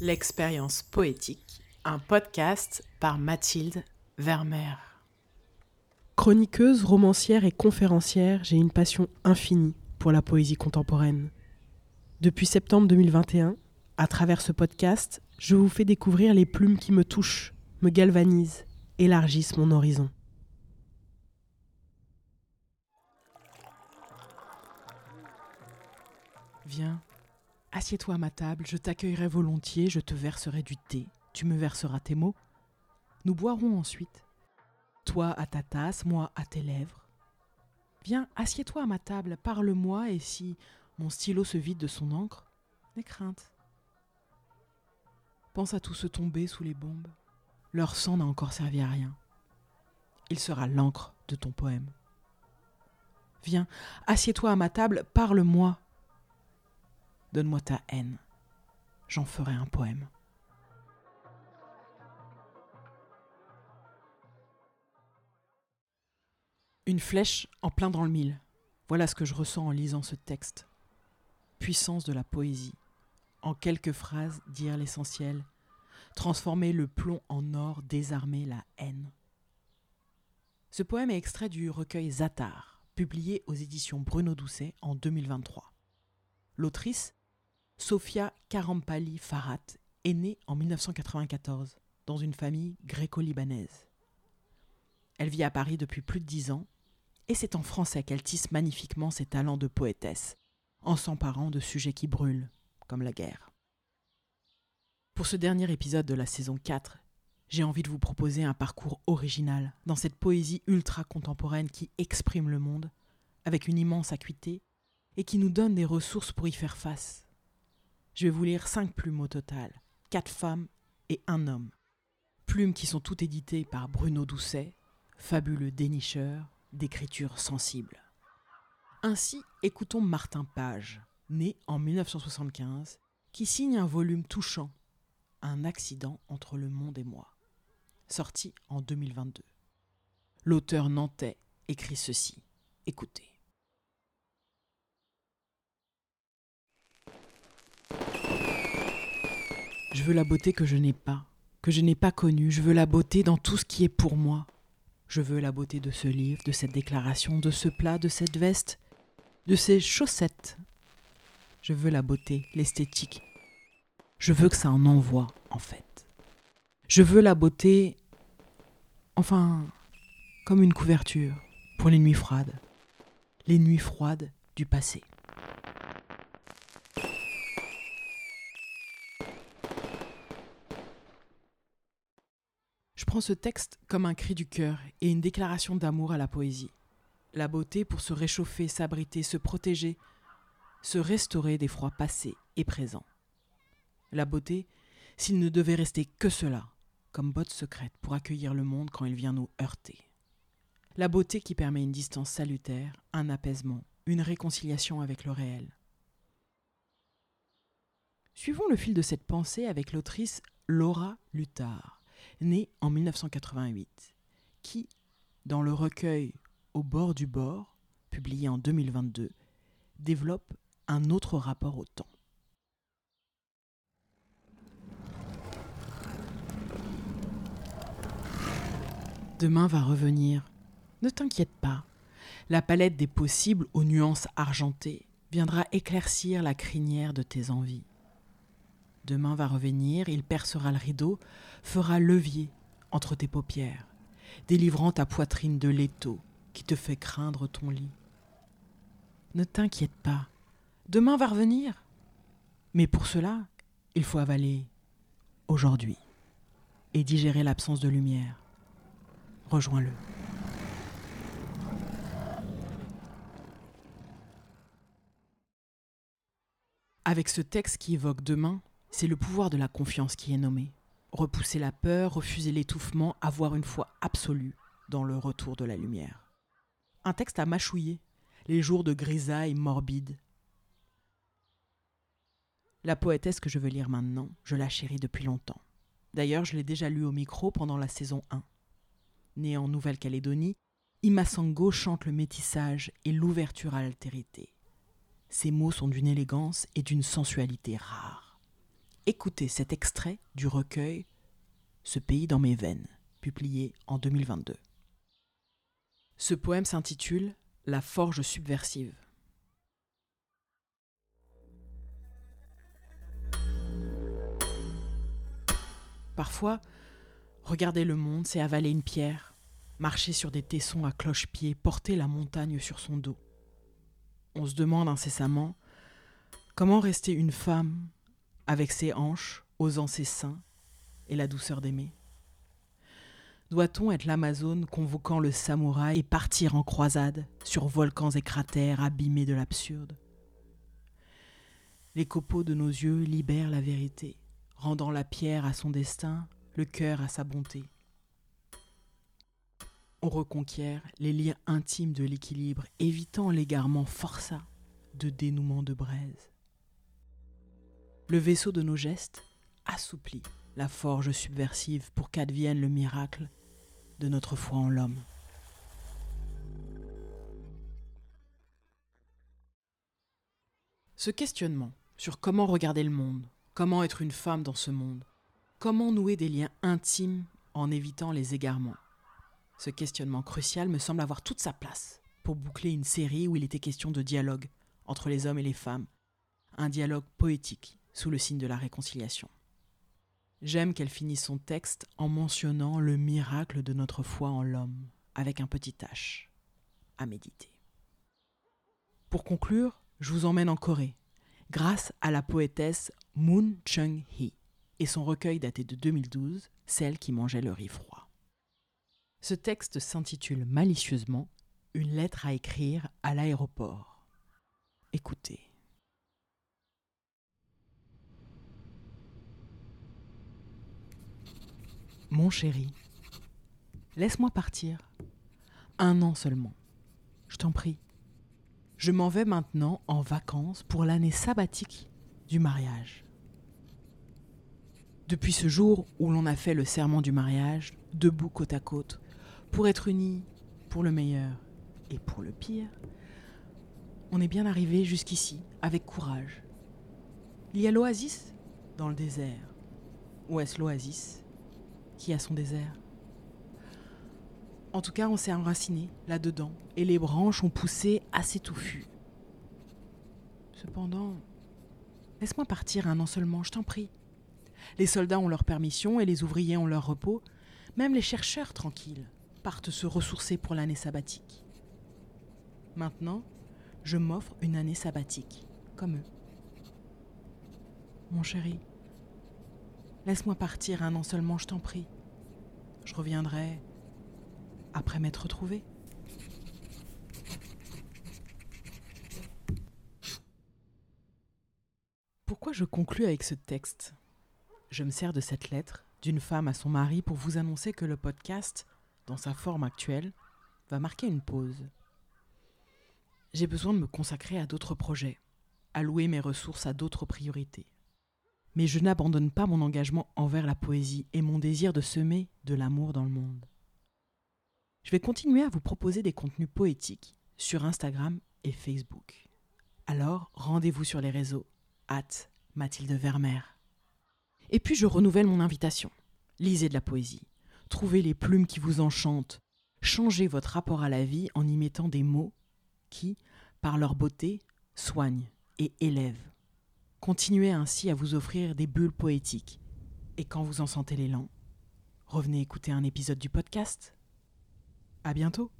L'expérience poétique, un podcast par Mathilde Vermeer. Chroniqueuse, romancière et conférencière, j'ai une passion infinie pour la poésie contemporaine. Depuis septembre 2021, à travers ce podcast, je vous fais découvrir les plumes qui me touchent, me galvanisent, élargissent mon horizon. Viens, assieds-toi à ma table, je t'accueillerai volontiers, je te verserai du thé, tu me verseras tes mots. Nous boirons ensuite. Toi à ta tasse, moi à tes lèvres. Viens, assieds-toi à ma table, parle-moi, et si mon stylo se vide de son encre, n'aie crainte. Pense à tous ceux tombés sous les bombes. Leur sang n'a encore servi à rien. Il sera l'encre de ton poème. Viens, assieds-toi à ma table, parle-moi. Donne-moi ta haine. J'en ferai un poème. Une flèche en plein dans le mille. Voilà ce que je ressens en lisant ce texte. Puissance de la poésie. En quelques phrases, dire l'essentiel. Transformer le plomb en or, désarmer la haine. Ce poème est extrait du recueil Zatar, publié aux éditions Bruno Doucet en 2023. L'autrice, Sofia Karampali Farhat, est née en 1994 dans une famille gréco-libanaise. Elle vit à Paris depuis plus de dix ans et c'est en français qu'elle tisse magnifiquement ses talents de poétesse, en s'emparant de sujets qui brûlent, comme la guerre. Pour ce dernier épisode de la saison 4, j'ai envie de vous proposer un parcours original dans cette poésie ultra contemporaine qui exprime le monde, avec une immense acuité, et qui nous donne des ressources pour y faire face. Je vais vous lire cinq plumes au total, quatre femmes et un homme. Plumes qui sont toutes éditées par Bruno Doucet, fabuleux dénicheur, d'écriture sensible. Ainsi, écoutons Martin Page, né en 1975, qui signe un volume touchant, Un accident entre le monde et moi, sorti en 2022. L'auteur nantais écrit ceci. Écoutez. Je veux la beauté que je n'ai pas, que je n'ai pas connue. Je veux la beauté dans tout ce qui est pour moi, je veux la beauté de ce livre, de cette déclaration, de ce plat, de cette veste, de ces chaussettes. Je veux la beauté, l'esthétique. Je veux que ça en envoie, en fait. Je veux la beauté, enfin, comme une couverture pour les nuits froides. Les nuits froides du passé. Ce texte comme un cri du cœur et une déclaration d'amour à la poésie. La beauté pour se réchauffer, s'abriter, se protéger, se restaurer des froids passés et présents. La beauté, s'il ne devait rester que cela, comme botte secrète pour accueillir le monde quand il vient nous heurter. La beauté qui permet une distance salutaire, un apaisement, une réconciliation avec le réel. Suivons le fil de cette pensée avec l'autrice Laura Luttard né en 1988, qui, dans le recueil Au bord du bord, publié en 2022, développe un autre rapport au temps. Demain va revenir. Ne t'inquiète pas. La palette des possibles aux nuances argentées viendra éclaircir la crinière de tes envies. Demain va revenir, il percera le rideau, fera levier entre tes paupières, délivrant ta poitrine de l'étau qui te fait craindre ton lit. Ne t'inquiète pas, demain va revenir. Mais pour cela, il faut avaler aujourd'hui et digérer l'absence de lumière. Rejoins-le. Avec ce texte qui évoque demain, c'est le pouvoir de la confiance qui est nommé. Repousser la peur, refuser l'étouffement, avoir une foi absolue dans le retour de la lumière. Un texte à mâchouiller, les jours de grisaille morbide. La poétesse que je veux lire maintenant, je la chéris depuis longtemps. D'ailleurs, je l'ai déjà lue au micro pendant la saison 1. Née en Nouvelle-Calédonie, Imasango chante le métissage et l'ouverture à l'altérité. Ses mots sont d'une élégance et d'une sensualité rares écouter cet extrait du recueil Ce pays dans mes veines, publié en 2022. Ce poème s'intitule La forge subversive. Parfois, regarder le monde, c'est avaler une pierre, marcher sur des tessons à cloche-pied, porter la montagne sur son dos. On se demande incessamment comment rester une femme avec ses hanches, osant ses seins et la douceur d'aimer. Doit-on être l'Amazone convoquant le samouraï et partir en croisade sur volcans et cratères abîmés de l'absurde? Les copeaux de nos yeux libèrent la vérité rendant la pierre à son destin, le cœur à sa bonté. On reconquiert les liens intimes de l'équilibre, évitant l'égarement forçat de dénouement de braise. Le vaisseau de nos gestes assouplit la forge subversive pour qu'advienne le miracle de notre foi en l'homme. Ce questionnement sur comment regarder le monde, Comment être une femme dans ce monde Comment nouer des liens intimes en évitant les égarements Ce questionnement crucial me semble avoir toute sa place pour boucler une série où il était question de dialogue entre les hommes et les femmes, un dialogue poétique sous le signe de la réconciliation. J'aime qu'elle finisse son texte en mentionnant le miracle de notre foi en l'homme, avec un petit H à méditer. Pour conclure, je vous emmène en Corée, grâce à la poétesse Moon Chung-hee et son recueil daté de 2012, Celle qui mangeait le riz froid. Ce texte s'intitule malicieusement Une lettre à écrire à l'aéroport. Écoutez. Mon chéri, laisse-moi partir. Un an seulement. Je t'en prie. Je m'en vais maintenant en vacances pour l'année sabbatique du mariage. Depuis ce jour où l'on a fait le serment du mariage, debout côte à côte, pour être unis pour le meilleur et pour le pire, on est bien arrivé jusqu'ici avec courage. Il y a l'oasis dans le désert. Ou est-ce l'oasis? Qui a son désert En tout cas, on s'est enraciné là-dedans et les branches ont poussé assez touffues. Cependant, laisse-moi partir un an seulement, je t'en prie. Les soldats ont leur permission et les ouvriers ont leur repos. Même les chercheurs tranquilles partent se ressourcer pour l'année sabbatique. Maintenant, je m'offre une année sabbatique, comme eux. Mon chéri, laisse-moi partir un an seulement, je t'en prie. Je reviendrai après m'être retrouvé. Pourquoi je conclus avec ce texte? Je me sers de cette lettre d'une femme à son mari pour vous annoncer que le podcast, dans sa forme actuelle, va marquer une pause. J'ai besoin de me consacrer à d'autres projets, allouer mes ressources à d'autres priorités. Mais je n'abandonne pas mon engagement envers la poésie et mon désir de semer de l'amour dans le monde. Je vais continuer à vous proposer des contenus poétiques sur Instagram et Facebook. Alors, rendez-vous sur les réseaux hâte Mathilde Vermeer. Et puis je renouvelle mon invitation. Lisez de la poésie. Trouvez les plumes qui vous enchantent. Changez votre rapport à la vie en y mettant des mots qui, par leur beauté, soignent et élèvent. Continuez ainsi à vous offrir des bulles poétiques. Et quand vous en sentez l'élan, revenez écouter un épisode du podcast. À bientôt!